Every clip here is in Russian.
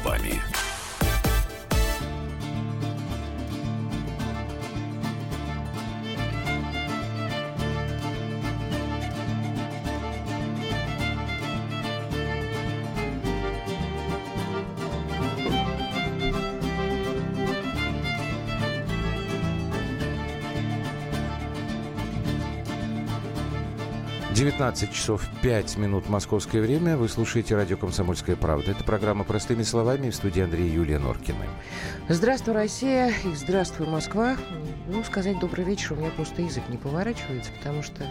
словами. 19 часов 5 минут московское время. Вы слушаете радио «Комсомольская правда». Это программа «Простыми словами» в студии Андрея Юлия Норкина. Здравствуй, Россия, и здравствуй, Москва. Ну, сказать добрый вечер у меня просто язык не поворачивается, потому что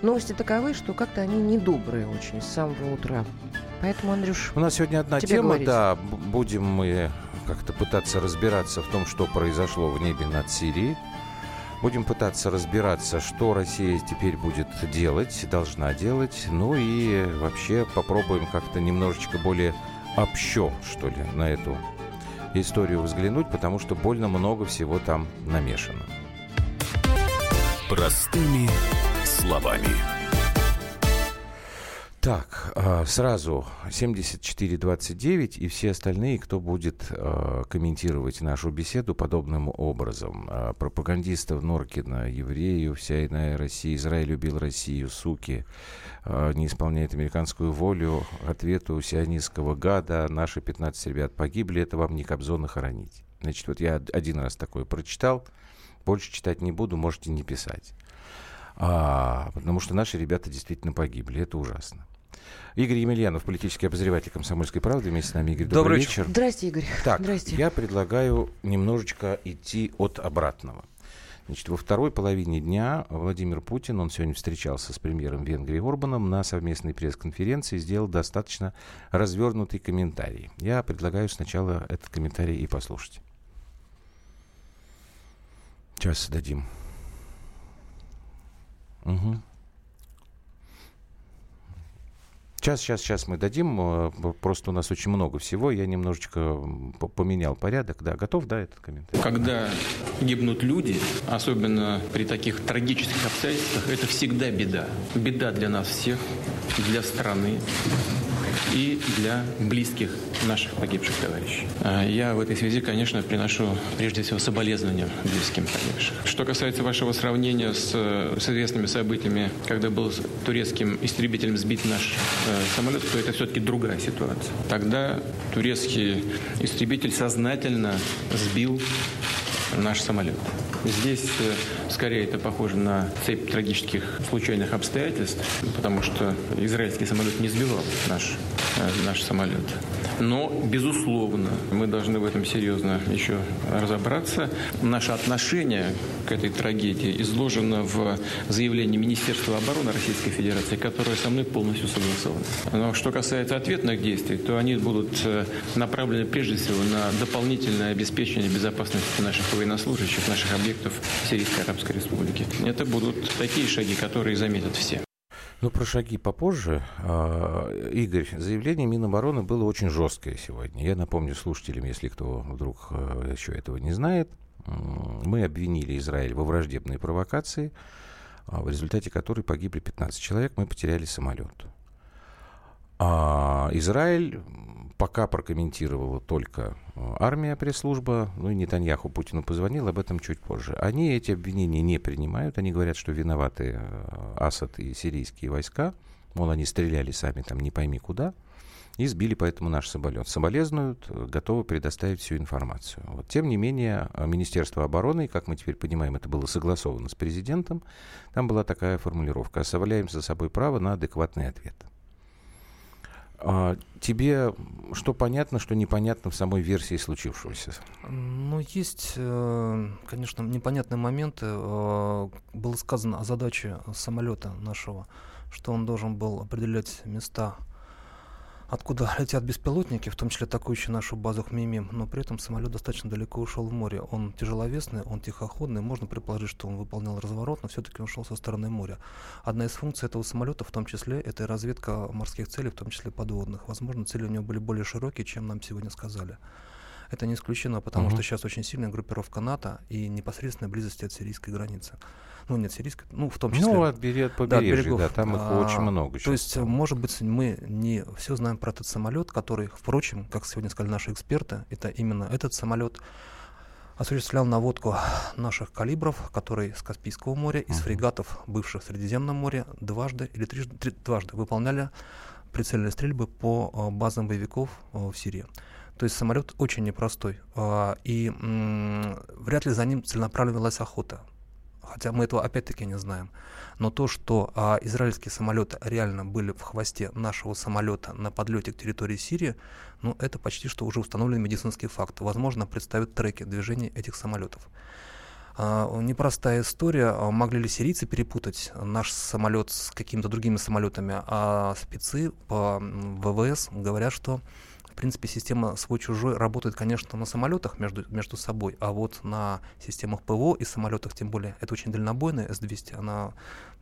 новости таковы, что как-то они недобрые очень с самого утра. Поэтому, Андрюш, У нас сегодня одна тема, говорить. да. Будем мы как-то пытаться разбираться в том, что произошло в небе над Сирией. Будем пытаться разбираться, что Россия теперь будет делать, должна делать. Ну и вообще попробуем как-то немножечко более общо, что ли, на эту историю взглянуть, потому что больно много всего там намешано. Простыми словами. Так, а, сразу 7429 и все остальные, кто будет а, комментировать нашу беседу подобным образом. А, пропагандистов Норкина, еврею, вся иная Россия, Израиль любил Россию, суки, не исполняет американскую волю, ответу сионистского гада, наши 15 ребят погибли, это вам не Кобзона хоронить. Значит, вот я один раз такое прочитал, больше читать не буду, можете не писать. А, потому что наши ребята действительно погибли. Это ужасно. Игорь Емельянов, политический обозреватель «Комсомольской правды». Вместе с нами, Игорь, добрый, добрый вечер. Здрасте, Игорь. Так, Здрасте. я предлагаю немножечко идти от обратного. Значит, во второй половине дня Владимир Путин, он сегодня встречался с премьером Венгрии Орбаном на совместной пресс-конференции сделал достаточно развернутый комментарий. Я предлагаю сначала этот комментарий и послушать. Сейчас дадим. Угу. Сейчас, сейчас, сейчас мы дадим. Э, просто у нас очень много всего. Я немножечко поменял порядок. Да, готов, да, этот комментарий? Когда гибнут люди, особенно при таких трагических обстоятельствах, это всегда беда. Беда для нас всех, для страны и для близких наших погибших товарищей. А я в этой связи, конечно, приношу прежде всего соболезнования близким погибших. Что касается вашего сравнения с, с известными событиями, когда был турецким истребителем сбит наш э, самолет, то это все-таки другая ситуация. Тогда турецкий истребитель сознательно сбил наш самолет. Здесь э, скорее это похоже на цепь трагических случайных обстоятельств, потому что израильский самолет не сбивал наш, э, наш самолет. Но, безусловно, мы должны в этом серьезно еще разобраться. Наше отношение к этой трагедии изложено в заявлении Министерства обороны Российской Федерации, которое со мной полностью согласовано. Но что касается ответных действий, то они будут э, направлены прежде всего на дополнительное обеспечение безопасности наших военнослужащих, наших объектов Сирийской Арабской Республики. Это будут такие шаги, которые заметят все. Ну, про шаги попозже. А, Игорь, заявление Минобороны было очень жесткое сегодня. Я напомню слушателям, если кто вдруг э, еще этого не знает. Мы обвинили Израиль во враждебной провокации, а, в результате которой погибли 15 человек, мы потеряли самолет. А Израиль пока прокомментировала только э, армия, пресс-служба, ну и Нетаньяху Путину позвонил, об этом чуть позже. Они эти обвинения не принимают, они говорят, что виноваты э, Асад и сирийские войска, мол, они стреляли сами там не пойми куда, и сбили поэтому наш самолет. Соболезнуют, э, готовы предоставить всю информацию. Вот. Тем не менее, Министерство обороны, как мы теперь понимаем, это было согласовано с президентом, там была такая формулировка, оставляем за собой право на адекватный ответ. А тебе что понятно, что непонятно в самой версии случившегося? Ну, есть, э, конечно, непонятные моменты. Э, было сказано о задаче самолета нашего, что он должен был определять места откуда летят беспилотники, в том числе атакующие нашу базу Хмимим, но при этом самолет достаточно далеко ушел в море. Он тяжеловесный, он тихоходный, можно предположить, что он выполнял разворот, но все-таки он шел со стороны моря. Одна из функций этого самолета, в том числе, это разведка морских целей, в том числе подводных. Возможно, цели у него были более широкие, чем нам сегодня сказали. Это не исключено, потому угу. что сейчас очень сильная группировка НАТО и непосредственная близость от сирийской границы. Ну, нет, сирийской, ну, в том числе. Ну, от берег, побережья, да, берегов, да, там их а, очень много сейчас. То есть, может быть, мы не все знаем про этот самолет, который, впрочем, как сегодня сказали наши эксперты, это именно этот самолет осуществлял наводку наших калибров, которые с Каспийского моря, из uh-huh. фрегатов, бывших в Средиземном море, дважды или трижды, три, дважды выполняли прицельные стрельбы по э, базам боевиков э, в Сирии. То есть самолет очень непростой. Э, и вряд ли за ним целенаправленно велась охота. Хотя мы этого опять-таки не знаем. Но то, что а, израильские самолеты реально были в хвосте нашего самолета на подлете к территории Сирии, ну, это почти что уже установленный медицинский факт. Возможно, представят треки движения этих самолетов. А, непростая история. А, могли ли сирийцы перепутать наш самолет с какими-то другими самолетами? А спецы по ВВС говорят, что принципе, система свой-чужой работает, конечно, на самолетах между, между собой, а вот на системах ПВО и самолетах, тем более, это очень дальнобойная С-200, она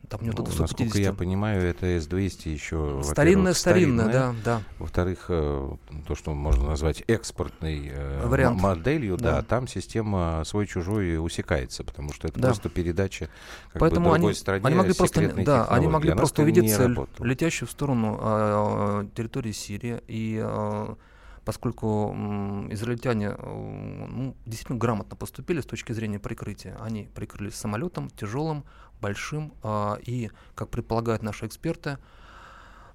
там не ну, до Насколько я понимаю, это С-200 еще, Старинная, старинная, да, да. Во-вторых, э, то, что можно назвать экспортной э, Вариант. моделью, да. да, там система свой-чужой усекается, потому что это да. просто передача как Поэтому бы, другой они, стране они могли просто, да, они могли просто увидеть цель, летящую в сторону э, территории Сирии, и э, поскольку израильтяне ну, действительно грамотно поступили с точки зрения прикрытия. Они прикрылись самолетом тяжелым, большим, а, и, как предполагают наши эксперты,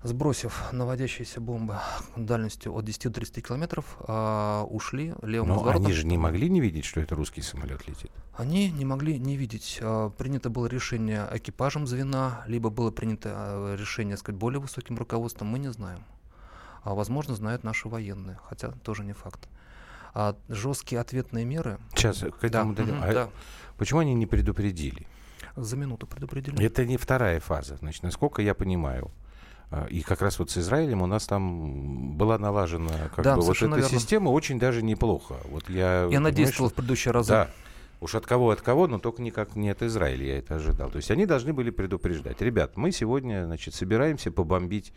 сбросив наводящиеся бомбы дальностью от 10 до 30 километров, а, ушли левым Но разворотом. они же не могли не видеть, что это русский самолет летит? Они не могли не видеть. А, принято было решение экипажем звена, либо было принято решение, сказать, более высоким руководством, мы не знаем а возможно знают наши военные, хотя тоже не факт. А жесткие ответные меры. Сейчас к этому да. Угу, а да. Почему они не предупредили? За минуту предупредили. Это не вторая фаза. Значит, насколько я понимаю, а, и как раз вот с Израилем у нас там была налажена как да, бы вот эта верно. система очень даже неплохо. Вот я, и она действовала в предыдущие разы. Да. Уж от кого, от кого, но только никак не от Израиля я это ожидал. То есть они должны были предупреждать. Ребят, мы сегодня, значит, собираемся побомбить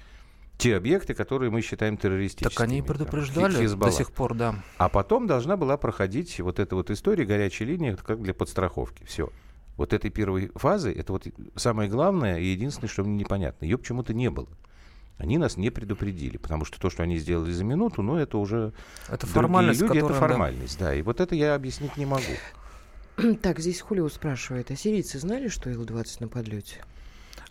те объекты, которые мы считаем террористическими. Так они предупреждали до сих пор, да. А потом должна была проходить вот эта вот история горячей линии, как для подстраховки. Все. Вот этой первой фазы, это вот самое главное и единственное, что мне непонятно. Ее почему-то не было. Они нас не предупредили, потому что то, что они сделали за минуту, ну, это уже это формальность, люди, которая, это формальность, да. да. И вот это я объяснить не могу. Так, здесь Хулио спрашивает, а сирийцы знали, что Ил-20 на подлете?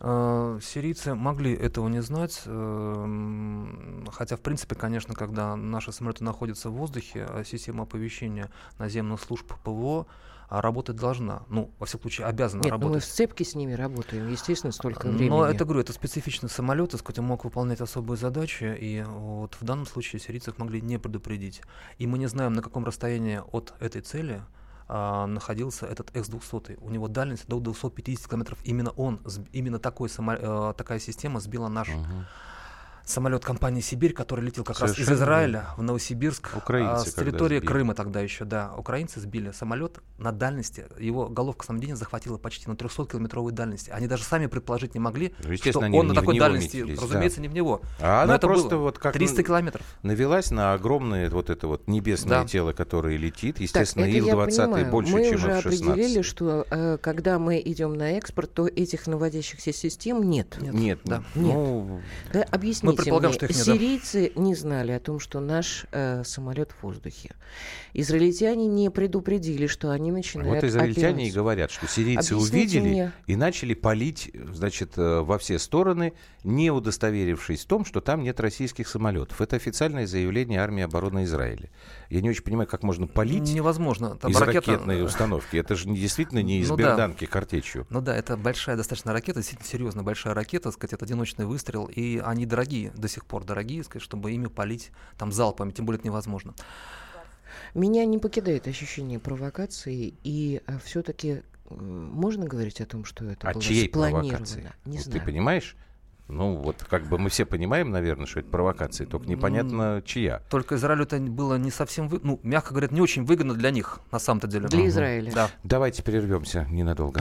Э, сирийцы могли этого не знать, эм, хотя, в принципе, конечно, когда наши самолеты находятся в воздухе, э, система оповещения наземных служб ПВО а, работать должна. Ну, во всяком случае, обязана Нет, работать. мы в сцепке с ними работаем, естественно, столько времени. Но это, говорю, это специфичный самолет, так сказать, он мог выполнять особые задачи, и вот в данном случае сирийцев могли не предупредить. И мы не знаем, на каком расстоянии от этой цели а, находился этот С-200. У него дальность до 250 километров. Именно он, именно такой, само, такая система сбила наш uh-huh самолет компании «Сибирь», который летел как Совершенно раз из Израиля в Новосибирск, Украинцы, а, с территории Крыма тогда еще, да. Украинцы сбили самолет на дальности, его головка снабжения захватила почти на 300-километровой дальности. Они даже сами предположить не могли, ну, что он на такой дальности, метились, разумеется, да. не в него. А она это просто было вот как 300 километров. Навелась на огромное вот это вот небесное да. тело, которое летит. Естественно, Ил-20 больше, мы чем уже определили, что э, когда мы идем на экспорт, то этих наводящихся систем нет. Нет, нет. Да. нет. Ну, да, объясните предполагаем, что их нет. Сирийцы не знали о том, что наш э, самолет в воздухе. Израильтяне не предупредили, что они начинают. Вот израильтяне операцию. и говорят, что сирийцы Объясните увидели мне. и начали палить, значит, э, во все стороны, не удостоверившись в том, что там нет российских самолетов. Это официальное заявление армии обороны Израиля. Я не очень понимаю, как можно палить Невозможно. Там из ракета... ракетной установки. Это же действительно не из ну, берданки да. картечью. Ну да, это большая достаточно ракета, действительно серьезно большая ракета, сказать, это одиночный выстрел, и они дорогие, до сих пор дорогие, сказать, чтобы ими палить там залпами, тем более это невозможно. Меня не покидает ощущение провокации, и а, все-таки можно говорить о том, что это а было чьей спланировано? Провокации? Не вот знаю. Ты понимаешь? Ну, вот как бы мы все понимаем, наверное, что это провокация, только непонятно, чья. Только Израилю это было не совсем, вы... ну, мягко говоря, не очень выгодно для них, на самом-то деле. Для угу. Израиля. Да. Давайте прервемся ненадолго.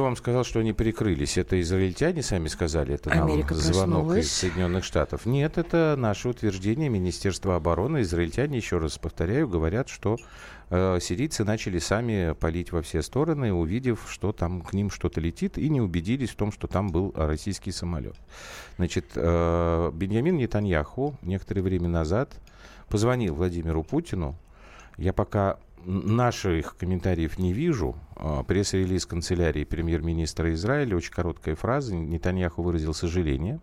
Кто вам сказал, что они перекрылись? Это израильтяне сами сказали? Это нам Америка звонок проснулась. из Соединенных Штатов? Нет, это наше утверждение Министерства обороны. Израильтяне, еще раз повторяю, говорят, что э, сирийцы начали сами палить во все стороны, увидев, что там к ним что-то летит, и не убедились в том, что там был российский самолет. Значит, э, Беньямин Нетаньяху некоторое время назад позвонил Владимиру Путину. Я пока наших комментариев не вижу. А, Пресс-релиз канцелярии премьер-министра Израиля, очень короткая фраза. Нетаньяху выразил сожаление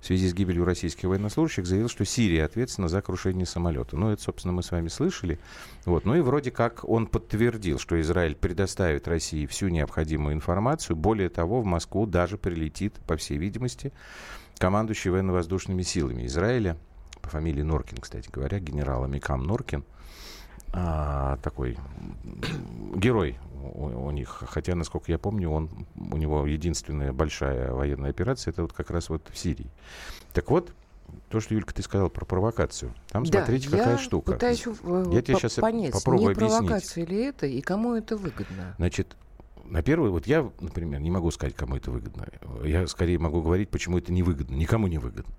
в связи с гибелью российских военнослужащих, заявил, что Сирия ответственна за крушение самолета. Ну, это, собственно, мы с вами слышали. Вот. Ну и вроде как он подтвердил, что Израиль предоставит России всю необходимую информацию. Более того, в Москву даже прилетит, по всей видимости, командующий военно-воздушными силами Израиля, по фамилии Норкин, кстати говоря, генерал Амикам Норкин, а, такой герой у, у них. Хотя, насколько я помню, он, у него единственная большая военная операция, это вот как раз вот в Сирии. Так вот, то, что, Юлька, ты сказал про провокацию. Там, Да, смотрите, какая штука. пытаюсь э, Я тебе щас понять, попробую не объяснить. провокация ли это и кому это выгодно. Значит, на первый, вот я, например, не могу сказать, кому это выгодно. Я скорее могу говорить, почему это невыгодно. Никому не выгодно.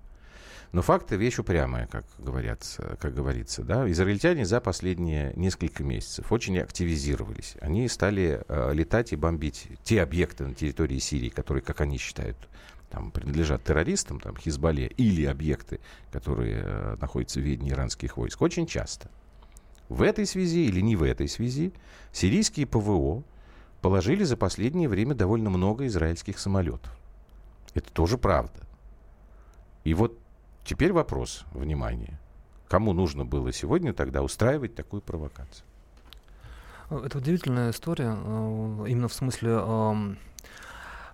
Но факты вещь упрямая, как, говорят, как говорится. Да? Израильтяне за последние несколько месяцев очень активизировались. Они стали э, летать и бомбить те объекты на территории Сирии, которые, как они считают, там, принадлежат террористам, там, Хизбалле, или объекты, которые э, находятся в ведении иранских войск, очень часто. В этой связи или не в этой связи сирийские ПВО положили за последнее время довольно много израильских самолетов. Это тоже правда. И вот теперь вопрос, внимание. Кому нужно было сегодня тогда устраивать такую провокацию? Это удивительная история, э, именно в смысле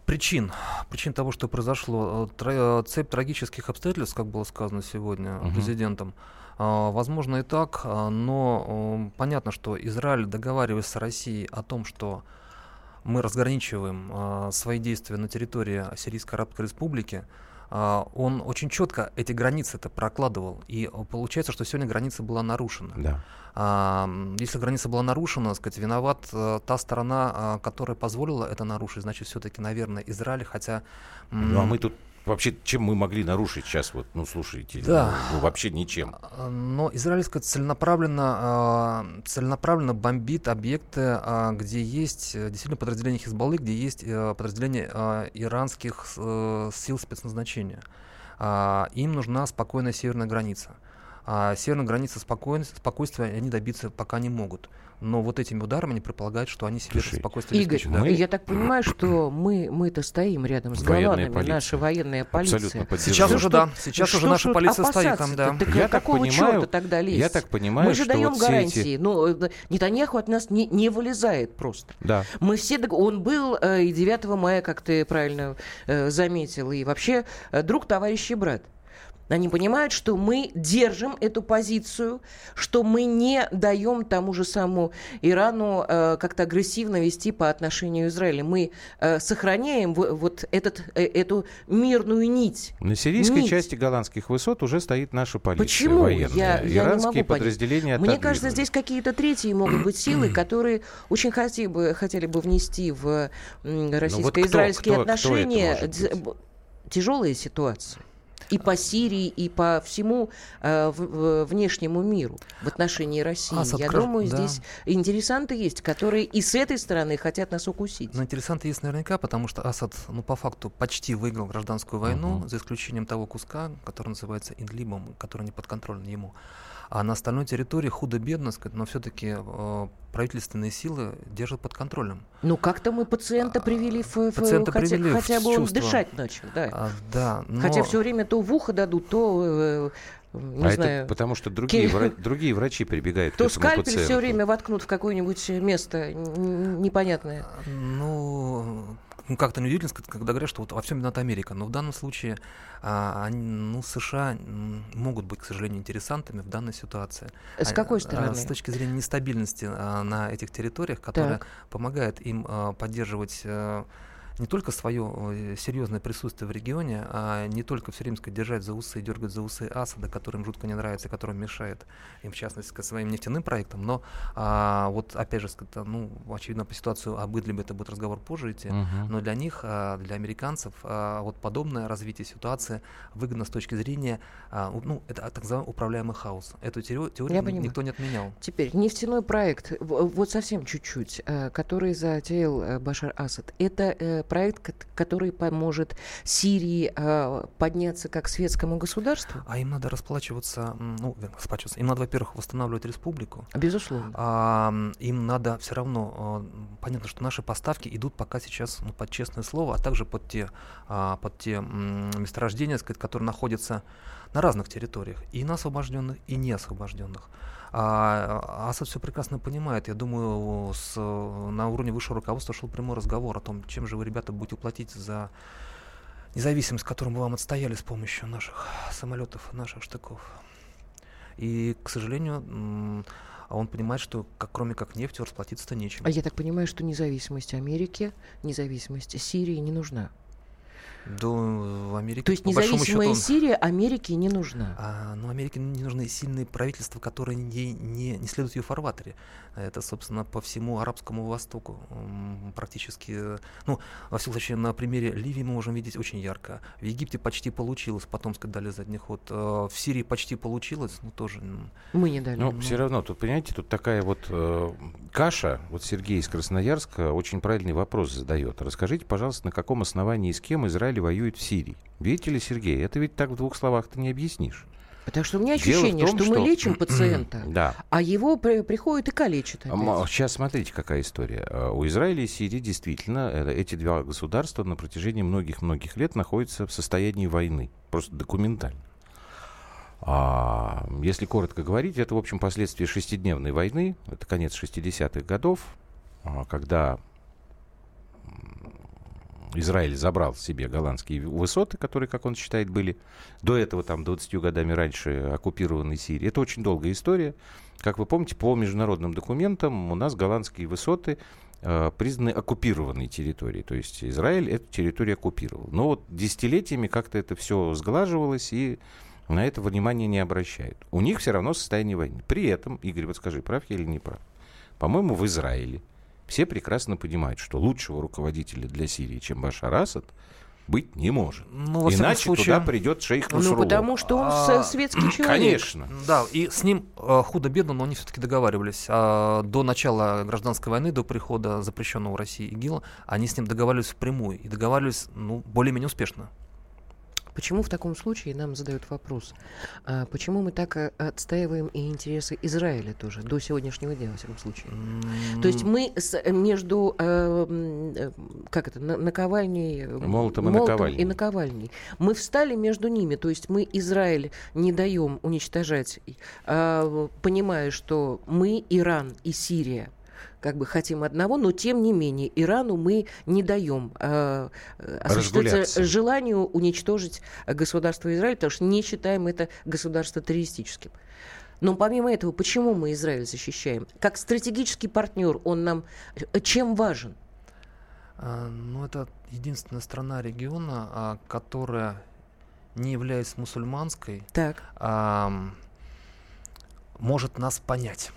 причин, причин того, что произошло. Э, э, Цепь трагических обстоятельств, как было сказано сегодня Мгм. президентом, э, возможно и так, э, но э, понятно, что Израиль, договариваясь с Россией о том, что мы разграничиваем э, свои действия на территории Сирийской Арабской Республики, э, он очень четко эти границы это прокладывал. И э, получается, что сегодня граница была нарушена. Да. А, если граница была нарушена, сказать, виноват та сторона, а, которая позволила это нарушить, значит, все-таки, наверное, Израиль, хотя... Ну а мы тут вообще чем мы могли нарушить сейчас? Вот, ну слушайте, Да. ну, ну, вообще ничем. Но Израиль, так сказать, целенаправленно, а, целенаправленно бомбит объекты, а, где есть э, действительно подразделения Хизбаллы, где есть э, подразделения а, иранских э, сил спецназначения. Им нужна спокойная северная граница. А северной границы спокойствия они добиться пока не могут. Но вот этими ударами они предполагают, что они себе это Слушай, спокойствие Игорь, обеспечат. Мы- я так понимаю, что мы, мы-то стоим рядом с Военная голландами, полиция. наша военная полиция. Сейчас уже да, сейчас Что уже наша полиция стоит там, да. Так Я так какого понимаю- черта тогда лезть? Я так понимаю, Мы же что даем вот гарантии. эти... Ну, э, Нетаньяху от нас не, не вылезает просто. Да. Мы все... Он был э, и 9 мая, как ты правильно э, заметил, и вообще э, друг, товарищ и брат. Они понимают, что мы держим эту позицию, что мы не даем тому же самому Ирану э, как-то агрессивно вести по отношению к Израилю. Мы э, сохраняем в- вот этот, э, эту мирную нить. На сирийской Нить. части голландских высот уже стоит наша полиция Почему? военная. Я- я не Иранские могу понять. подразделения Мне отодвинули. кажется, здесь какие-то третьи могут быть силы, которые очень хотели бы, хотели бы внести в м, российско-израильские Ну кто- кто отношения может д- быть? И по Сирии, и по всему э, в, в, внешнему миру в отношении России. Асад Я думаю, да. здесь интересанты есть, которые и с этой стороны хотят нас укусить. Но интересанты есть наверняка, потому что Асад, ну, по факту, почти выиграл гражданскую войну, Мгм. за исключением того куска, который называется Идлибом, который не подконтролен ему. А на остальной территории худо-бедно, но все-таки правительственные силы держат под контролем. Ну, как-то мы пациента привели в, в- Пациента хотя, привели хотя бы он чувство. дышать начал, да. А, да, но... Хотя все время то в ухо дадут, то, э, не а знаю, это потому, что другие, вра- другие врачи прибегают к то этому скальпель пациенту. все время воткнут в какое-нибудь место непонятное. Ну, ну, как-то неудивительно, когда говорят, что вот во всем виновата Америка. Но в данном случае а, они, ну, США могут быть, к сожалению, интересантами в данной ситуации. С А, какой а, стороны? С точки зрения нестабильности а, на этих территориях, которая Так. помогает им а, поддерживать а, не только свое э, серьезное присутствие в регионе, а не только все время сказать, держать за усы и дергать за усы Асада, которым жутко не нравится, который мешает им, в частности, к своим нефтяным проектам. Но а, вот, опять же, сказать, ну, очевидно, по ситуацию об Идлибе это будет разговор позже идти. Мгм. Но для них, а, для американцев, а, вот подобное развитие ситуации выгодно с точки зрения, а, ну, это так называемый управляемый хаос. Эту теорию, понимаю. никто не отменял. Теперь нефтяной проект, вот совсем чуть-чуть, э, который затеял э, Башар Асад, это проект, кот- который поможет Сирии э, подняться как светскому государству? А им надо расплачиваться, ну, расплачиваться. Им надо, во-первых, восстанавливать республику. Безусловно. А, им надо все равно, м, понятно, что наши поставки идут пока сейчас ну, под честное слово, а также под те, а, под те месторождения, сказать, которые находятся на разных территориях, и на освобожденных, и не освобожденных. А, Асад все прекрасно понимает. Я думаю, с, на уровне высшего руководства шел прямой разговор о том, чем же вы, ребята, будете платить за независимость, которую мы вам отстояли с помощью наших самолетов, наших штыков. И, к сожалению, м, он понимает, что как, кроме как нефтью расплатиться-то нечем. А я так понимаю, что независимость Америки, независимость Сирии не нужна. Да, в Америке, То есть большому счету, независимая он- Сирия Америке не нужна. А, ну, Америке не нужны сильные правительства, которые не, не, не следуют ее фарватере. Это, собственно, по всему Арабскому Востоку практически. Ну, во всяком случае, на примере Ливии мы можем видеть очень ярко. В Египте почти получилось, потом дали задний ход. Э, В Сирии почти получилось, ну, тоже. Мы не дали. Ну, Ну. все равно, тут, понимаете, тут такая вот э, каша. Вот Сергей из Красноярска очень правильный вопрос задает. Расскажите, пожалуйста, на каком основании и с кем Израиль воюет в Сирии? Видите ли, Сергей, это ведь так в двух словах ты не объяснишь. Потому что у меня ощущение, том, что, что- мы лечим пациента, Да. а его при- приходят и калечат опять. Сейчас смотрите, какая история. А, У Израиля и Сирии действительно э, эти два государства на протяжении многих-многих лет находятся в состоянии войны. Просто документально. А, если коротко говорить, это, в общем, последствия шестидневной войны. Это конец 60-х годов, а, когда Израиль забрал себе голландские высоты, которые, как он считает, были до этого, там, 20 годами раньше оккупированы Сирией. Это очень долгая история. Как вы помните, по международным документам у нас голландские высоты э, признаны оккупированной территорией. То есть Израиль эту территорию оккупировал. Но вот десятилетиями как-то это все сглаживалось, и на это внимание не обращают. У них все равно состояние войны. При этом, Игорь, вот скажи, прав я или не прав? По-моему, в Израиле все прекрасно понимают, что лучшего руководителя для Сирии, чем Башар Асад, быть не может. Ну, Иначе случае- туда придет шейх Ну, Насруллах. потому что он А, светский человек. Конечно. Да, и с ним э, худо-бедно, но они все-таки договаривались. А, до начала гражданской войны, до прихода запрещенного в России ИГИЛа, они с ним договаривались впрямую. И договаривались, ну, более-менее успешно. Почему в таком случае нам задают вопрос, а почему мы так э, отстаиваем и интересы Израиля тоже, до сегодняшнего дня, во всяком случае? М, То есть мы с- между, э, э, как это, на- наковальней... э, Молотом и наковальней. и наковальней. Мы встали между ними, то есть мы Израиль не даем уничтожать, э, понимая, что мы, Иран и Сирия, как бы хотим одного, но тем не менее Ирану мы не даем э, э, осуществиться желанию уничтожить э, государство Израиль, потому что не считаем это государство террористическим. Но помимо этого, почему мы Израиль защищаем? Как стратегический партнер он нам э, чем важен? а, ну, это единственная страна региона, а, которая, не являясь мусульманской, Так. ам, может нас понять.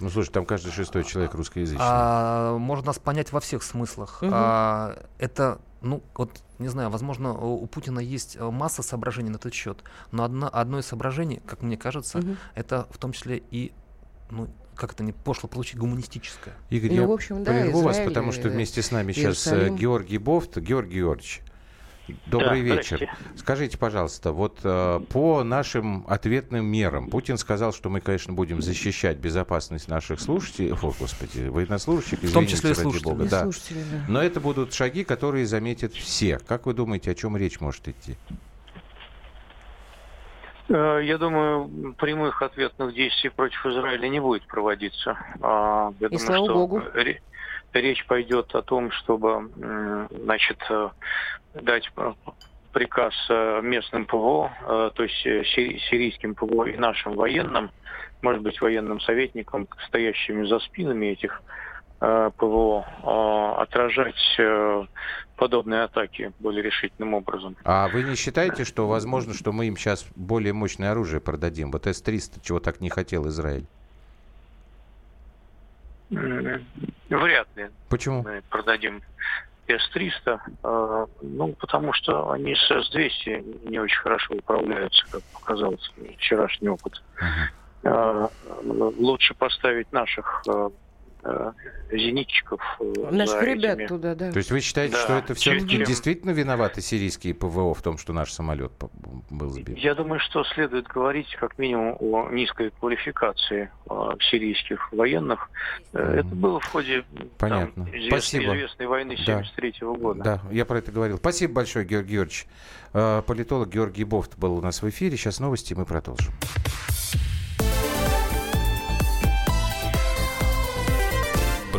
Ну, слушай, там каждый шестой человек русскоязычный. А, может нас понять во всех смыслах. Мгм. А, это Ну, вот, не знаю, возможно, у Путина есть э, масса соображений на этот счет, но одно, одно из соображений, как мне кажется, угу. это в том числе и ну, как это не пошло получить гуманистическое. Игорь, ну, я в общем, да, прерву вас, потому что вместе с нами сейчас э, Георгий Бофт. Георгий Георгиевич, Добрый да, вечер. Скажите, пожалуйста, вот э, по нашим ответным мерам, Путин сказал, что мы, конечно, будем защищать безопасность наших слушателей, о, господи, военнослужащих, в том числе и слушателей. Бога, да. да. Но это будут шаги, которые заметят все. Как вы думаете, о чем речь может идти? Э, я думаю, прямых ответных действий против Израиля не будет проводиться. А, я И думаю, слава что Богу. Речь пойдет о том, чтобы значит, э, дать приказ э, местным ПВО, э, то есть сирийским ПВО и нашим военным, может быть, военным советникам, стоящими за спинами этих ПВО, отражать подобные атаки более решительным образом. А вы не считаете, что возможно, что мы им сейчас более мощное оружие продадим? Вот С-300, чего так не хотел Израиль? Вряд ли. Почему? Мы продадим с-300, э, ну, потому что они с С-200 не очень хорошо управляются, как показалось вчерашний опыт. Uh-huh. Лучше поставить наших э, зенитчиков. Наших ребят этими. туда, да. То есть вы считаете, да. что это все-таки чем... действительно виноваты сирийские ПВО в том, что наш самолет был сбит? Я думаю, что следует говорить как минимум о низкой квалификации э, сирийских военных. Mm. Это было в ходе Понятно. Там, известной, известной войны 73 да. -го года. Да, я про это говорил. Спасибо большое, Георгий Георгиевич. Политолог Георгий Бофт был у нас в эфире. Сейчас новости, мы продолжим.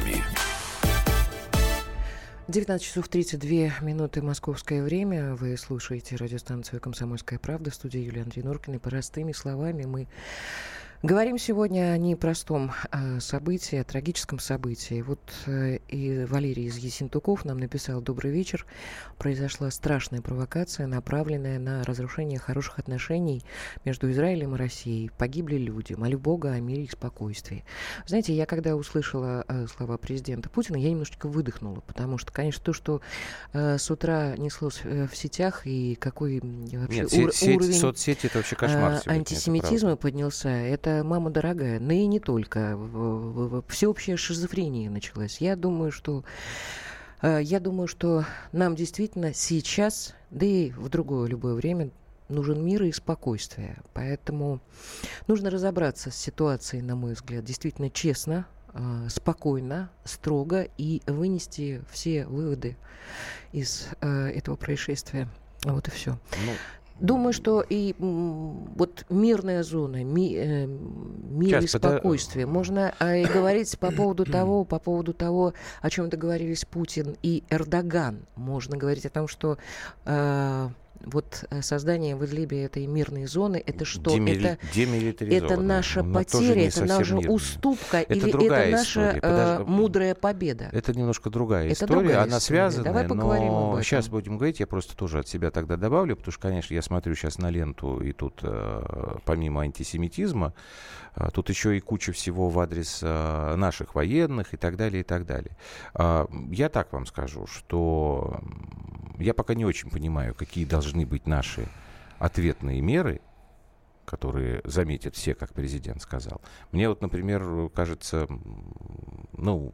Словами. 19 часов 32 минуты московское время. Вы слушаете радиостанцию «Комсомольская правда» в студии Юлии Андрей Норкиной. Простыми словами мы Говорим сегодня о непростом э, событии, о трагическом событии. Вот э, и Валерий из Есентуков нам написал «Добрый вечер. Произошла страшная провокация, направленная на разрушение хороших отношений между Израилем и Россией. Погибли люди. Молю Бога о мире и спокойствии». Знаете, я когда услышала э, слова президента Путина, я немножечко выдохнула, потому что, конечно, то, что с утра неслось в сетях и какой вообще Нет, ур- сеть, уровень соцсети это вообще кошмар антисемитизма поднялся, это это мама дорогая, но и не только. Всеобщая шизофрения началась. Я думаю, что э, я думаю, что нам действительно сейчас, да и в другое любое время, нужен мир и спокойствие. Поэтому нужно разобраться с ситуацией, на мой взгляд, действительно честно, э, спокойно, строго и вынести все выводы из э, этого происшествия. Вот и все. Ну, Думаю, что и вот мирная зона, ми, э, мир Сейчас, и спокойствие. Под... Можно э, и говорить по поводу того, по поводу того, о чем договорились Путин и Эрдоган. Можно говорить о том, что э, вот э, создание в Идлибе этой мирной зоны, это что? Демили... Это, это наша Но потеря, это наша мирная. уступка это или это наша э, мудрая победа? Это немножко другая это история, другая она история. связана, Давай поговорим но об этом. сейчас будем говорить, я просто тоже от себя тогда добавлю, потому что, конечно, я смотрю сейчас на ленту, и тут э, помимо антисемитизма, э, тут еще и куча всего в адрес э, наших военных и так далее, и так далее. Э, я так вам скажу, что я пока не очень понимаю, какие должны быть наши ответные меры, которые заметят все, как президент сказал. Мне вот, например, кажется, ну,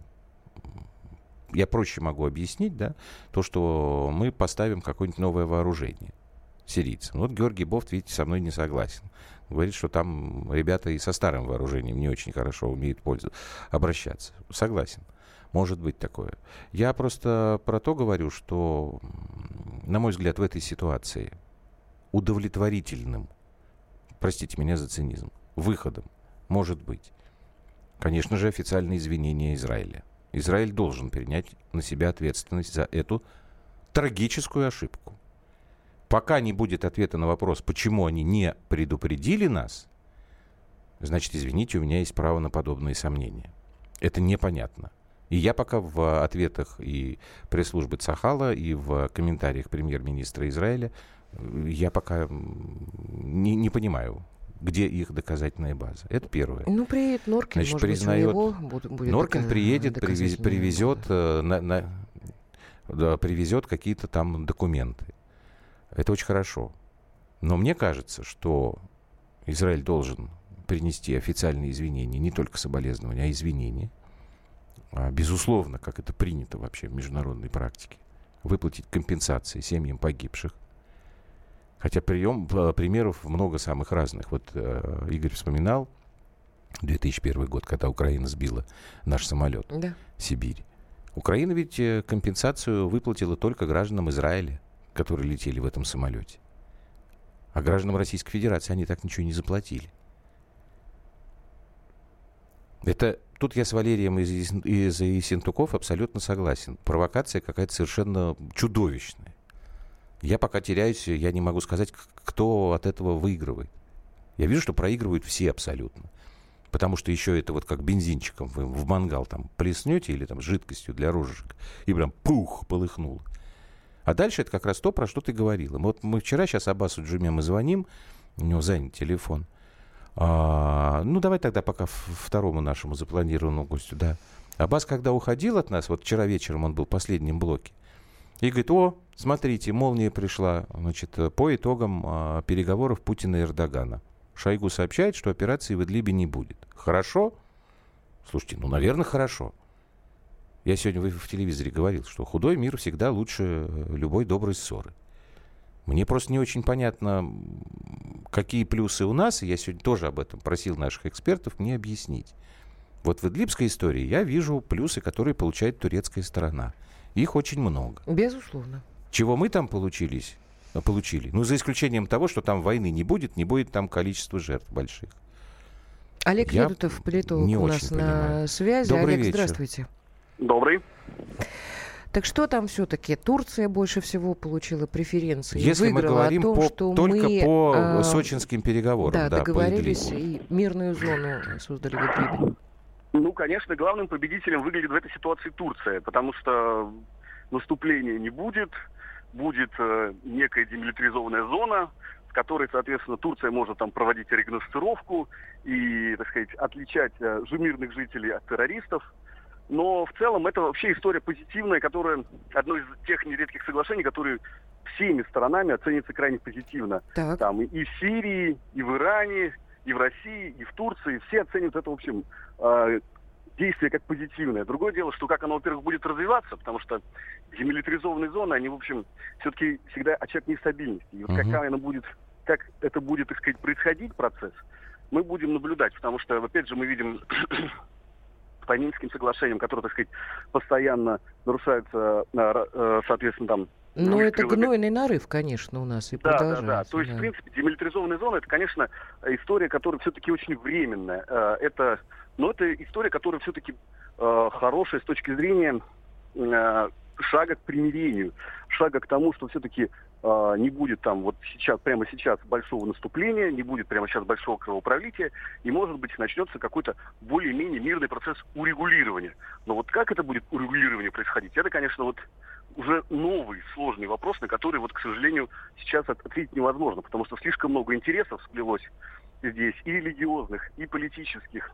я проще могу объяснить, да, то, что мы поставим какое-нибудь новое вооружение сирийцам. Вот Георгий Бофт, видите, со мной не согласен. Говорит, что там ребята и со старым вооружением не очень хорошо умеют пользоваться, обращаться. Согласен. Может быть такое. Я просто про то говорю, что, на мой взгляд, в этой ситуации удовлетворительным, простите меня за цинизм, выходом может быть, конечно же, официальные извинения Израиля. Израиль должен принять на себя ответственность за эту трагическую ошибку. Пока не будет ответа на вопрос, почему они не предупредили нас, значит, извините, у меня есть право на подобные сомнения. Это непонятно. И я пока в ответах и пресс-службы Цахала, и в комментариях премьер-министра Израиля, я пока не, не понимаю, где их доказательная база. Это первое. Ну, приедет Норкин, Значит, может признает... быть, у будет, будет Норкин дока- приедет, привез, привезет, э, на, на- да, привезет какие-то там документы. Это очень хорошо. Но мне кажется, что Израиль должен принести официальные извинения, не только соболезнования, а извинения. А, Безусловно, как это принято вообще в международной практике. Выплатить компенсации семьям погибших. Хотя прием, примеров много самых разных. Вот э, Игорь вспоминал 2001 год, когда Украина сбила наш самолет. Да. Сибирь. Украина ведь э, компенсацию выплатила только гражданам Израиля, которые летели в этом самолете. А гражданам Российской Федерации они так ничего не заплатили. Это тут я с Валерием из, из, Ессентуков абсолютно согласен. Провокация какая-то совершенно чудовищная. Я пока теряюсь, я не могу сказать, кто от этого выигрывает. Я вижу, что проигрывают все абсолютно. Потому что еще это вот как бензинчиком вы в мангал там плеснете или там жидкостью для рожек, и прям пух, полыхнуло. А дальше это как раз то, про что ты говорила. Вот мы вчера, сейчас Аббасу Джуме мы звоним, у него занят телефон. А, ну, давай тогда пока второму нашему запланированному гостю, да. Аббас, когда уходил от нас, вот вчера вечером он был в последнем блоке, и говорит, о, смотрите, молния пришла, значит, по итогам а, переговоров Путина и Эрдогана. Шойгу сообщает, что операции в Идлибе не будет. Хорошо? Слушайте, ну, наверное, хорошо. Я сегодня в, в телевизоре говорил, что худой мир всегда лучше э, любой доброй ссоры. Мне просто не очень понятно, какие плюсы у нас, и я сегодня тоже об этом просил наших экспертов мне объяснить. Вот в идлибской истории я вижу плюсы, которые получает турецкая сторона. Их очень много. Безусловно. Чего мы там получились, э, получили? Ну, за исключением того, что там войны не будет, не будет там количества жертв больших. Олег Я Ледутов, политолог не у очень нас на понимаю. связи. Добрый Олег, вечер. здравствуйте. Добрый. Так что там все-таки? Турция больше всего получила преференции. Если мы говорим о том, по- что только мы, по а, сочинским переговорам, да, да, по договорились Идлибу. и мирную зону создали в Идлибе. Ну, конечно, главным победителем выглядит в этой ситуации Турция, потому что наступления не будет, будет э, некая демилитаризованная зона, в которой, соответственно, Турция может там проводить регносцировку и, так сказать, отличать э, мирных жителей от террористов. Но в целом это вообще история позитивная, которая одно из тех нередких соглашений, которые всеми сторонами оценится крайне позитивно. Так. Там и в Сирии, и в Иране, и в России, и в Турции. Все оценивают это, в общем, э, действие как позитивное. Другое дело, что как оно, во-первых, будет развиваться, потому что демилитаризованные зоны, они, в общем, все-таки всегда очаг нестабильности. И вот Мгм. какая она будет, как это будет, так сказать, происходить, процесс, мы будем наблюдать, потому что, опять же, мы видим по Минским соглашениям, которые, так сказать, постоянно нарушаются, э, э, соответственно, там... Но это гнойный нарыв, конечно, у нас и Да, да, да. То есть, в принципе, демилитаризованная зона это, конечно, история, которая все-таки очень временная. Э, Это, но это история, которая все-таки э, хорошая с точки зрения э, шага к примирению, шага к тому, что все-таки не будет там вот сейчас, прямо сейчас большого наступления, не будет прямо сейчас большого кровопролития, и, может быть, начнется какой-то более-менее мирный процесс урегулирования. Но вот как это будет урегулирование происходить, это, конечно, вот уже новый сложный вопрос, на который, вот, к сожалению, сейчас от- ответить невозможно, потому что слишком много интересов сплелось здесь, и религиозных, и политических,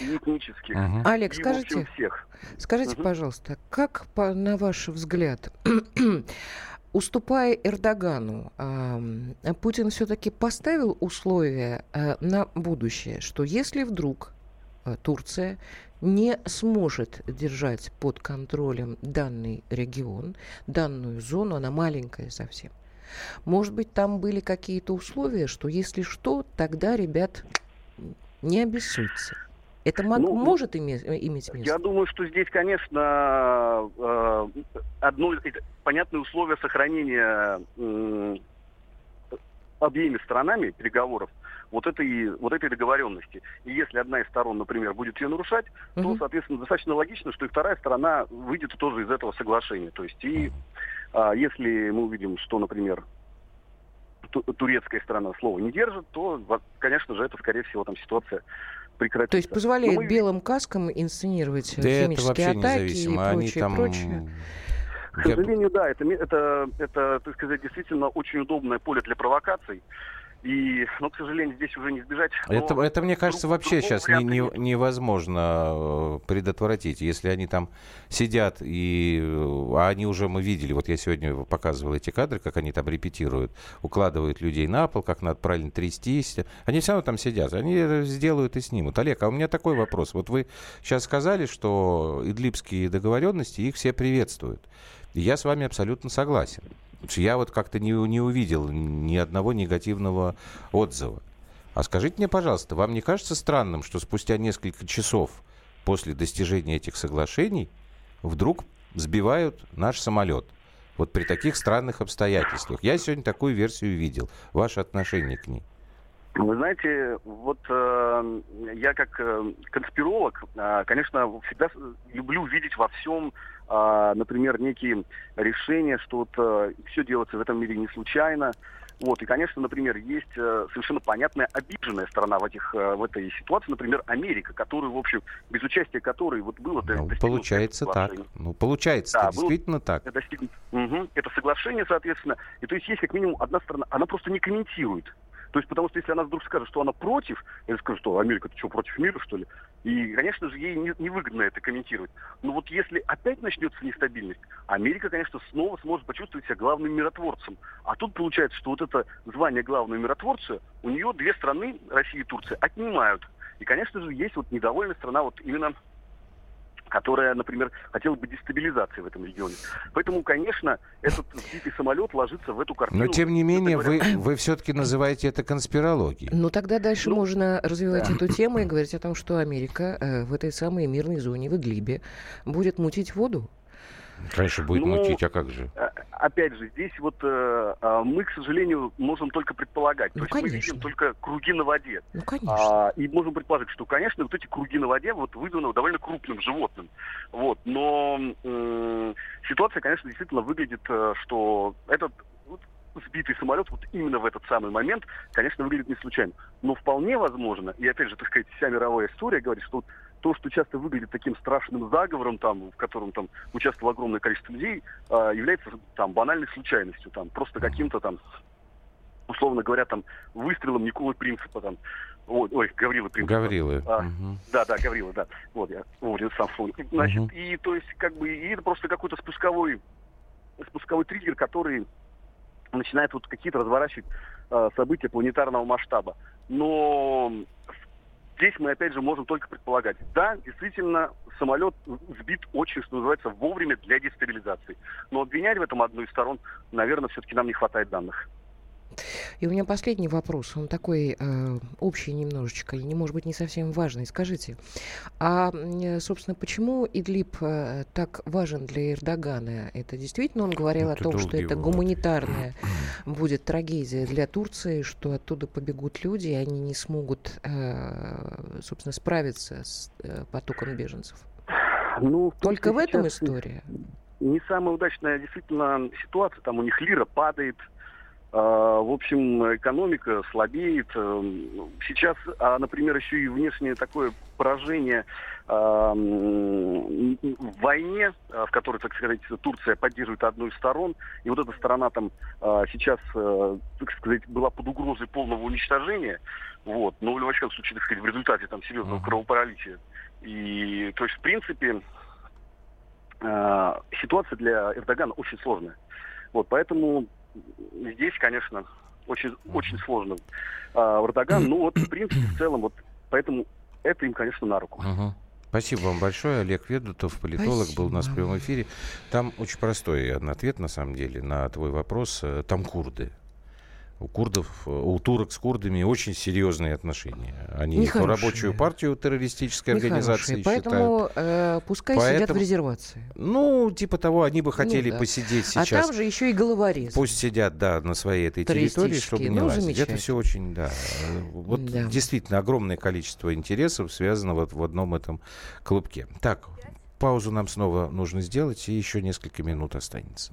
и этнических. Мгм. Олег, и, скажите, всех. скажите, Мгм. пожалуйста, как, по- на ваш взгляд, уступая Эрдогану, Путин все-таки поставил условия э, на будущее, что если вдруг э, Турция не сможет держать под контролем данный регион, данную зону, она маленькая совсем. Может быть, там были какие-то условия, что если что, тогда, ребят, не обессудьте. Это Ну, может име- иметь место? Я думаю, что здесь, конечно, э, одно понятное условие сохранения обеими сторонами переговоров вот этой, вот этой договоренности. И если одна из сторон, например, будет ее нарушать, uh-huh. то, соответственно, достаточно логично, что и вторая сторона выйдет тоже из этого соглашения. То есть и а, если мы увидим, что, например, турецкая сторона слова не держит, то, конечно же, это, скорее всего, там ситуация прекратится. То есть позволяет мы... белым каскам инсценировать да химические атаки и прочее, там... прочее. К сожалению, да, это, это, это, так сказать, действительно очень удобное поле для провокаций. И, ну, к сожалению, здесь уже не сбежать. Это, это мне кажется, друг, вообще сейчас не, не, невозможно э, предотвратить. Если они там сидят, и, э, а они уже, мы видели, вот я сегодня показывал эти кадры, как они там репетируют, укладывают людей на пол, как надо правильно трястись. Они все равно там сидят, они сделают и снимут. Олег, а у меня такой вопрос. Вот вы сейчас сказали, что идлибские договоренности, их все приветствуют. И я с вами абсолютно согласен. Я вот как-то не, не увидел ни одного негативного отзыва. А скажите мне, пожалуйста, вам не кажется странным, что спустя несколько часов после достижения этих соглашений вдруг сбивают наш самолет? Вот при таких странных обстоятельствах. Я сегодня такую версию видел. Ваше отношение к ней? Вы знаете, вот э, я как э, конспиролог, э, конечно, всегда люблю видеть во всем а, например, некие решения, что вот а, все делается в этом мире не случайно. Вот, и, конечно, например, есть э, совершенно понятная обиженная сторона в, этих, э, в этой ситуации, например, Америка, которую, в общем, без участия которой вот было... Ну, получается так. Ну, получается да, действительно было, так. Достигнут, угу, это соглашение, соответственно. И то есть есть как минимум одна сторона, она просто не комментирует. То есть, потому что если она вдруг скажет, что она против, я скажу, что Америка, ты что, против мира, что ли? И, конечно же, ей не, невыгодно это комментировать. Но вот если опять начнется нестабильность, Америка, конечно, снова сможет почувствовать себя главным миротворцем. А тут получается, что вот это звание главного миротворца у нее две страны, Россия и Турция, отнимают. И, конечно же, есть вот недовольная страна вот именно которая, например, хотела бы дестабилизации в этом регионе. Поэтому, конечно, этот сбитый самолет ложится в эту картину. Но, тем не менее, вы, вы все-таки называете это конспирологией. Ну, тогда дальше ну, можно развивать да. эту тему и говорить о том, что Америка э, в этой самой мирной зоне, в Идлибе, будет мутить воду. Конечно, будет ну, мутить, а как же? А, опять же, здесь вот э, а, мы, к сожалению, можем только предполагать. Ну, То конечно. есть мы видим только круги на воде. Ну, конечно. А, и можем предположить, что, конечно, вот эти круги на воде вот вызваны довольно крупным животным. Вот. Но э, ситуация, конечно, действительно выглядит, э, что этот сбитый самолет вот именно в этот самый момент, конечно, выглядит не случайно. Но вполне возможно, и опять же, так сказать, вся мировая история говорит, что вот то, что часто выглядит таким страшным заговором, там, в котором там участвовало огромное количество людей, э, является там банальной случайностью, там, просто каким-то там, условно говоря, там, выстрелом Николы Принципа, там, Ой, ой, Гаврила Принципа. Гаврилы. А, угу. Да, да, Гаврила, да. Вот я вовремя сам вспомнил. Значит, угу. и то есть, как бы, и это просто какой-то спусковой, спусковой триггер, который начинает вот какие-то разворачивать э, события планетарного масштаба. Но здесь мы опять же можем только предполагать. Да, действительно, самолет сбит очень, что называется, вовремя для дестабилизации. Но обвинять в этом одну из сторон, наверное, все-таки нам не хватает данных. И у меня последний вопрос, он такой э, общий немножечко, и не может быть не совсем важный. Скажите, а, собственно, почему Идлиб э, так важен для Эрдогана? Это действительно он говорил это о том, что это гуманитарная будет трагедия для Турции, что оттуда побегут люди, и они не смогут, э, собственно, справиться с э, потоком беженцев? Ну, Только в этом история? Не самая удачная действительно ситуация. Там у них лира падает, в общем, экономика слабеет. Эм, сейчас, а, например, еще и внешнее такое поражение а, в войне, в которой, так сказать, Турция поддерживает одну из сторон, и вот эта сторона там сейчас, э, так сказать, была под угрозой полного уничтожения, вот, но в любом случае, так сказать, в результате там серьезного кровопролития. И, то есть, в принципе, ситуация для Эрдогана очень сложная. Вот, поэтому здесь, конечно, очень, очень сложно. А, Эрдоган, ну вот, в принципе, в целом, вот, поэтому это им, конечно, на руку. Спасибо вам большое. Олег Ведутов, политолог, Спасибо. был у нас в прямом эфире. Там очень простой ответ, на самом деле, на твой вопрос. Там курды. У курдов, у турок с курдами очень серьезные отношения. Они Нехорошие. рабочую партию террористической организации Поэтому считают. Э, пускай Поэтому, сидят в резервации. Ну, типа того, они бы ну хотели ну, да. посидеть сейчас. А там же еще и головорезы. Пусть сидят, да, на своей этой территории, чтобы не ну, лазить. Это все очень, да. Вот да. действительно огромное количество интересов связано вот в одном этом клубке. Так, паузу нам снова нужно сделать, и еще несколько минут останется.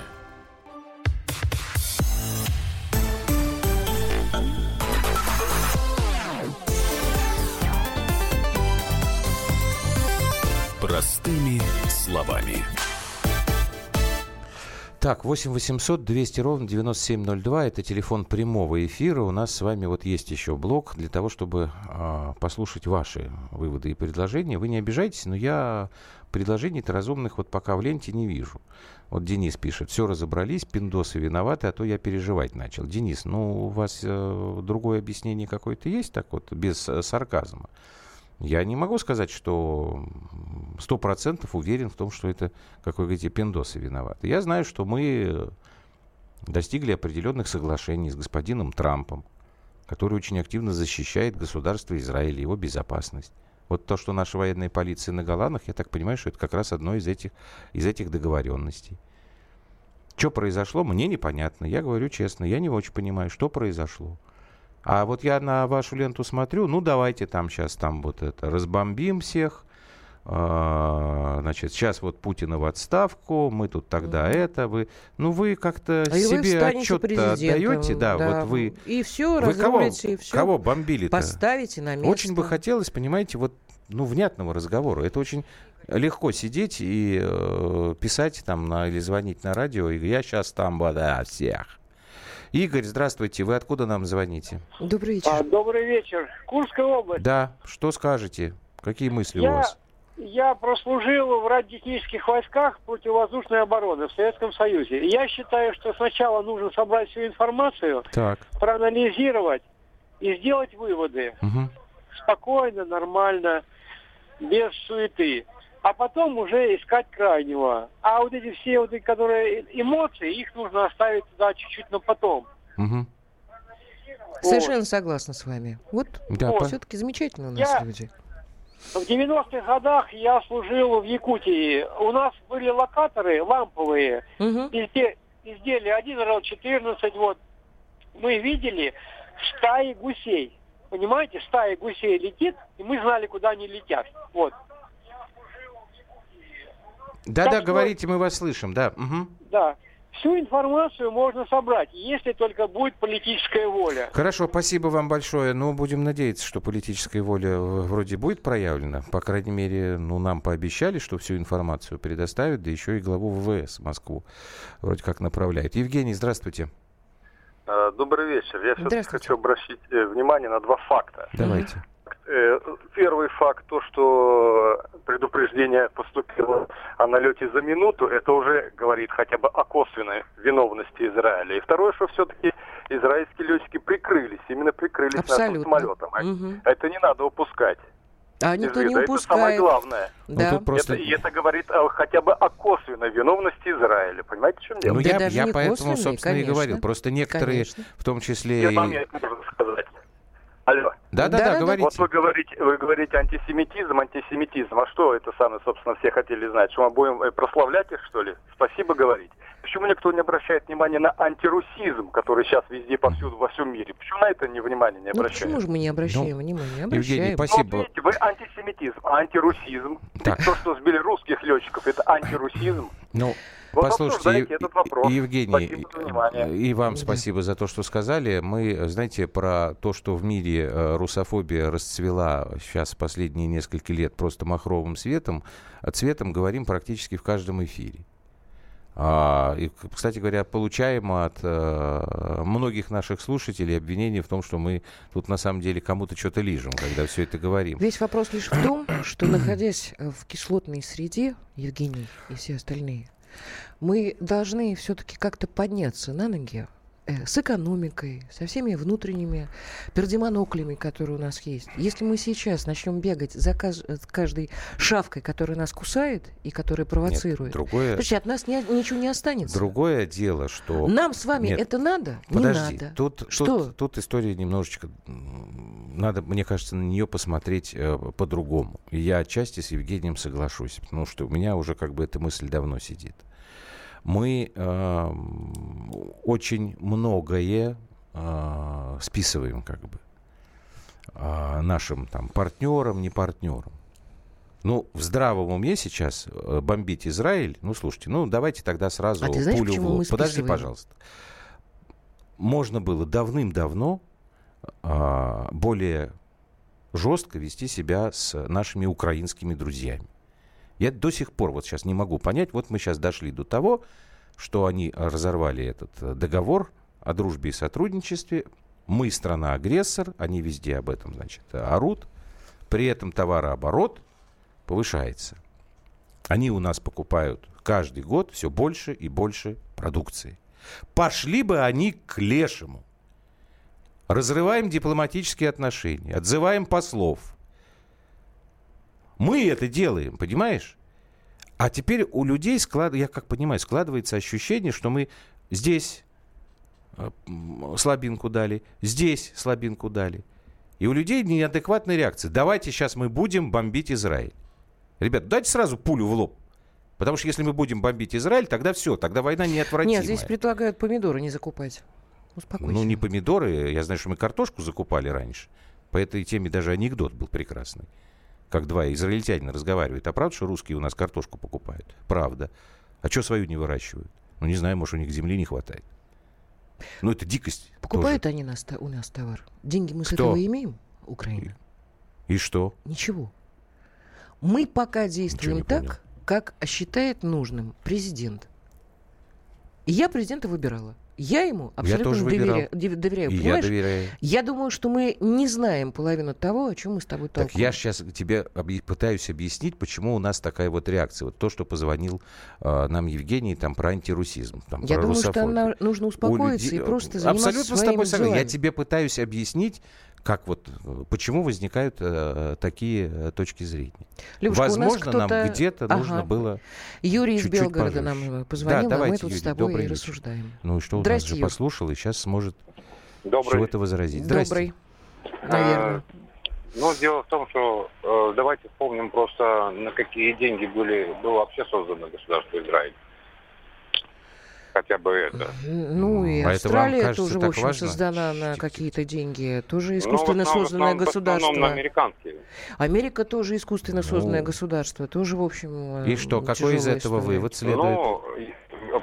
Так, 8 800 200 ровно 9702. Это телефон прямого эфира. У нас с вами вот есть еще блок для того, чтобы э, послушать ваши выводы и предложения. Вы не обижайтесь, но я предложений-то разумных вот пока в ленте не вижу. Вот Денис пишет, все разобрались, пиндосы виноваты, а то я переживать начал. Денис, ну у вас э, другое объяснение какое-то есть так вот, без э, сарказма? Я не могу сказать, что сто процентов уверен в том, что это, как вы говорите, пиндосы виноваты. Я знаю, что мы достигли определенных соглашений с господином Трампом, который очень активно защищает государство Израиля, его безопасность. Вот то, что наша военная полиция на Голанах, я так понимаю, что это как раз одно из этих, из этих договоренностей. Что произошло, мне непонятно. Я говорю честно, я не очень понимаю, что произошло. А вот я на вашу ленту смотрю, ну давайте там сейчас там вот это разбомбим всех. А, значит, сейчас вот Путина в отставку, мы тут тогда mm-hmm. это, вы, ну вы как-то а себе отчет отдаете, да, да, вот вы. И все, вы кого, и все. Кого бомбили-то? Поставите на место. Очень бы хотелось, понимаете, вот, ну внятного разговора. Это очень легко сидеть и э, писать там на, или звонить на радио, и я сейчас там, да, всех. Игорь, здравствуйте. Вы откуда нам звоните? Добрый вечер. А, добрый вечер. Курская область. Да. Что скажете? Какие мысли я, у вас? Я прослужил в радиотехнических войсках противовоздушной обороны в Советском Союзе. я считаю, что сначала нужно собрать всю информацию, так. проанализировать и сделать выводы. Угу. Спокойно, нормально, без суеты а потом уже искать крайнего. А вот эти все вот эти, которые эмоции, их нужно оставить туда чуть-чуть на потом. Угу. Вот. Совершенно согласна с вами. Вот, да, вот. все-таки замечательно у нас я... люди. В 90-х годах я служил в Якутии. У нас были локаторы ламповые, угу. изде... изделия 1 РЛ-14. Вот. Мы видели стаи гусей. Понимаете, стая гусей летит, и мы знали, куда они летят. Вот. Да-да, говорите, мы вас слышим, да. Угу. Да. Всю информацию можно собрать, если только будет политическая воля. Хорошо, спасибо вам большое. Ну, будем надеяться, что политическая воля вроде будет проявлена. По крайней мере, ну, нам пообещали, что всю информацию предоставят, да еще и главу ВВС Москву вроде как направляет. Евгений, здравствуйте. А, добрый вечер. Я все-таки хочу обратить э, внимание на два факта. Давайте. Э, первый факт, то, что предупреждение поступило о налете за минуту, это уже говорит хотя бы о косвенной виновности Израиля. И второе, что все-таки израильские летчики прикрылись, именно прикрылись Абсолютно. нашим самолетом. Угу. Это не надо упускать. А никто не упускает. Это самое главное. Да. Ну, просто... это, и это говорит о, хотя бы о косвенной виновности Израиля. Понимаете, в чем дело? Ну, я, я поэтому, собственно, конечно. и говорил. Просто некоторые, конечно. в том числе... Я вам это можно сказать. Алло. Да, да, да, говорите. Вот вы говорите, вы говорите антисемитизм, антисемитизм. А что это самое, собственно, все хотели знать? Что мы будем э, прославлять их, что ли? Спасибо говорить. Почему никто не обращает внимания на антирусизм, который сейчас везде, повсюду, во всем мире? Почему на это не внимание не обращают? Ну, почему же мы не обращаем ну, внимания? Обращаем. Евгений, спасибо. Ну, видите, вы антисемитизм, а антирусизм. Так. То, что сбили русских летчиков, это антирусизм. Ну, вот Послушайте, этот вопрос. Евгений, и вам спасибо за то, что сказали. Мы, знаете, про то, что в мире э, русофобия расцвела сейчас последние несколько лет просто махровым светом, цветом говорим практически в каждом эфире. А, и, кстати говоря, получаем от а, многих наших слушателей обвинения в том, что мы тут на самом деле кому-то что-то лижем, когда все это говорим. Весь вопрос лишь в том, что находясь в кислотной среде, Евгений и все остальные, мы должны все-таки как-то подняться на ноги, Э, с экономикой, со всеми внутренними пердемоноклями, которые у нас есть. Если мы сейчас начнем бегать за э, каждой шавкой, которая нас кусает и которая провоцирует, Нет, другое... Слушайте, от нас не, ничего не останется. Другое дело, что... Нам с вами Нет, это надо? Подожди, не надо. Тут, что? Тут, тут история немножечко... Надо, мне кажется, на нее посмотреть э, по-другому. И я отчасти с Евгением соглашусь, потому что у меня уже как бы эта мысль давно сидит мы э, очень многое э, списываем как бы э, нашим там партнерам, не партнерам. Ну, в здравом уме сейчас э, бомбить Израиль, ну, слушайте, ну, давайте тогда сразу а ты знаешь, пулю в лоб. Подожди, пожалуйста. Можно было давным-давно более жестко вести себя с нашими украинскими друзьями. Я до сих пор вот сейчас не могу понять, вот мы сейчас дошли до того, что они разорвали этот э, договор о дружбе и сотрудничестве. Мы страна-агрессор, они везде об этом, значит, орут. При этом товарооборот повышается. Они у нас покупают каждый год все больше и больше продукции. Пошли бы они к лешему. Разрываем дипломатические отношения, отзываем послов – мы это делаем, понимаешь? А теперь у людей, склад... я как понимаю, складывается ощущение, что мы здесь э, слабинку дали, здесь слабинку дали. И у людей неадекватная реакция. Давайте сейчас мы будем бомбить Израиль. Ребят, дайте сразу пулю в лоб. Потому что если мы будем бомбить Израиль, тогда все, тогда война неотвратимая. Нет, здесь предлагают помидоры не закупать. Успокойся. Ну, не помидоры. Я знаю, что мы картошку закупали раньше. По этой теме даже анекдот был прекрасный как два израильтянина разговаривают. А правда, что русские у нас картошку покупают? Правда. А что свою не выращивают? Ну, не знаю, может, у них земли не хватает. Ну, это дикость. Покупают тоже. они нас, у нас товар. Деньги мы Кто? с этого имеем, Украина. И, и что? Ничего. Мы пока действуем так, понял. как считает нужным президент. И я президента выбирала. Я ему абсолютно я доверяю, доверяю. И понимаешь? Я, доверяю. я думаю, что мы не знаем половину того, о чем мы с тобой толкуем. Так я сейчас тебе объ... пытаюсь объяснить, почему у нас такая вот реакция. Вот то, что позвонил э, нам Евгений там про антирусизм. Там, я про думаю, русофобию. что нам нужно успокоиться людей... и просто заниматься Абсолютно с тобой согласен. Я тебе пытаюсь объяснить, как вот, почему возникают э, такие э, точки зрения. Любушка, Возможно, нам где-то ага. нужно было Юрий из Белгорода нам позвонил, да, давайте, а мы тут Юрий, с тобой и вечер. рассуждаем. Ну и что, он нас же послушал и сейчас сможет Добрый. чего-то возразить. Добрый, наверное. А, ну, дело в том, что э, давайте вспомним просто, на какие деньги были, было вообще создано государство Израиль хотя бы это. Ну и а Австралия это тоже, в общем, важно? создана на какие-то деньги. Тоже ну, искусственно ну, основном, созданное основном, государство. на американские. Америка тоже искусственно созданное ну, государство. Тоже, в общем, И что, какой из этого история. вывод следует? Ну,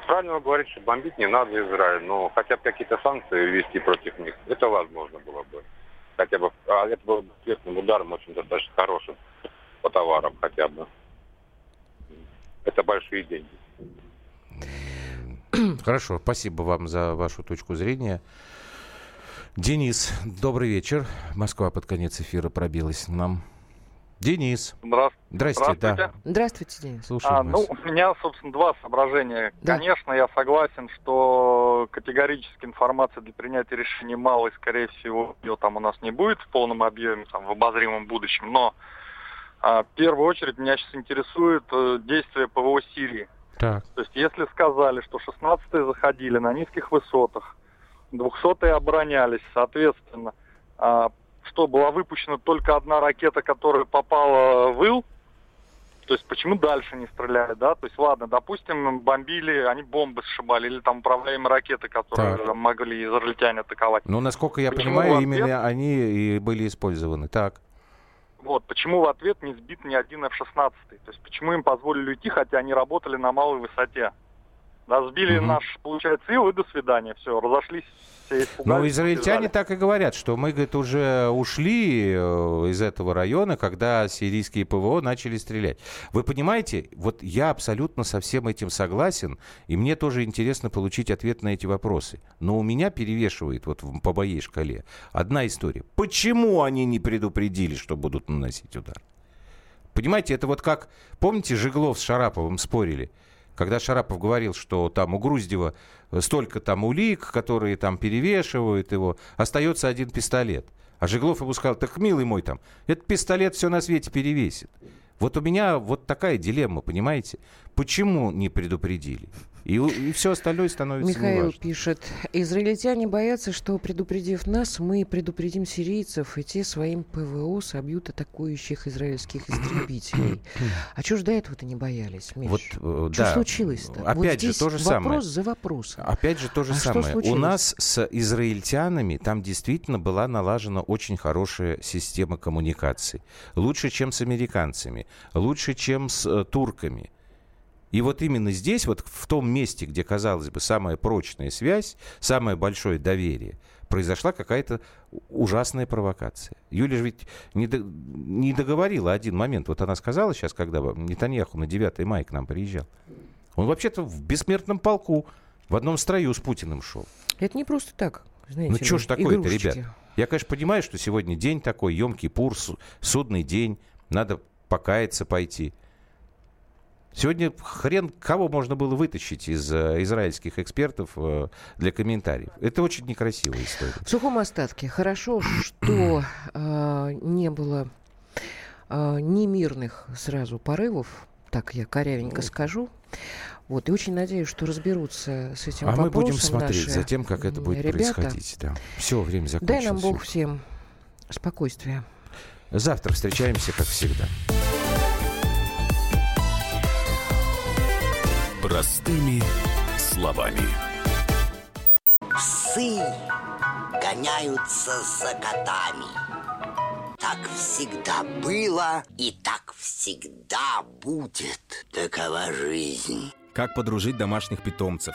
правильно вы говорите, что бомбить не надо Израиль, но хотя бы какие-то санкции ввести против них, это возможно было бы. Хотя бы, а это было бы ответным ударом очень достаточно хорошим по товарам хотя бы. Это большие деньги. Хорошо, спасибо вам за вашу точку зрения. Денис, добрый вечер. Москва под конец эфира пробилась нам. Денис. Здравствуйте. Здравствуйте, да. Здравствуйте, Денис. Слушаю а, Ну, у меня, собственно, два соображения. Да. Конечно, я согласен, что категорически информации для принятия решений мало, и, скорее всего, ее там у нас не будет в полном объеме, там, в обозримом будущем. Но а, в первую очередь меня сейчас интересует э, действие ПВО Сирии. Так. То есть если сказали, что 16-е заходили на низких высотах, 200-е оборонялись, соответственно, а, что была выпущена только одна ракета, которая попала в Ил, то есть почему дальше не стреляли, да? То есть ладно, допустим, бомбили, они бомбы сшибали, или там управляемые ракеты, которые так. могли израильтяне атаковать. Ну, насколько я почему понимаю, ответ... именно они и были использованы. Так. Вот, почему в ответ не сбит ни один F-16? То есть почему им позволили уйти, хотя они работали на малой высоте? Да, сбили угу. наш, получается, ил и до свидания. Все, разошлись но израильтяне так и говорят, что мы, говорит, уже ушли э, из этого района, когда сирийские ПВО начали стрелять. Вы понимаете, вот я абсолютно со всем этим согласен, и мне тоже интересно получить ответ на эти вопросы. Но у меня перевешивает вот по моей шкале одна история. Почему они не предупредили, что будут наносить удар? Понимаете, это вот как, помните, Жиглов с Шараповым спорили – когда Шарапов говорил, что там у Груздева столько там улик, которые там перевешивают его, остается один пистолет. А Жеглов ему сказал, так, милый мой, там, этот пистолет все на свете перевесит. Вот у меня вот такая дилемма, понимаете? Почему не предупредили? И, и все остальное становится Михаил неважно. пишет, израильтяне боятся, что, предупредив нас, мы предупредим сирийцев, и те своим ПВО собьют атакующих израильских истребителей. а что ж до этого-то не боялись, Миш? Вот, э, что да. случилось-то? Опять вот же, то же вопрос самое. за вопросом. Опять же, то же а самое. У нас с израильтянами там действительно была налажена очень хорошая система коммуникаций. Лучше, чем с американцами. Лучше, чем с э, турками. И вот именно здесь, вот в том месте, где, казалось бы, самая прочная связь, самое большое доверие, произошла какая-то ужасная провокация. Юля же ведь не, до, не договорила один момент. Вот она сказала сейчас, когда Нетаньяху на 9 мая к нам приезжал. Он вообще-то в бессмертном полку в одном строю с Путиным шел. Это не просто так. Знаете ну что ж такое-то, ребят? Я, конечно, понимаю, что сегодня день такой, емкий пур, судный день, надо покаяться пойти. Сегодня хрен кого можно было вытащить из э, израильских экспертов э, для комментариев. Это очень некрасивая история. В сухом остатке. Хорошо, что э, не было э, ни мирных сразу порывов, так я корявенько скажу. Вот, и очень надеюсь, что разберутся с этим а вопросом. А мы будем смотреть за тем, как это будет ребята. происходить. Да. Все, время закончилось. Дай нам Бог всем спокойствия. Завтра встречаемся, как всегда. Простыми словами. Псы гоняются за котами. Так всегда было и так всегда будет. Такова жизнь. Как подружить домашних питомцев,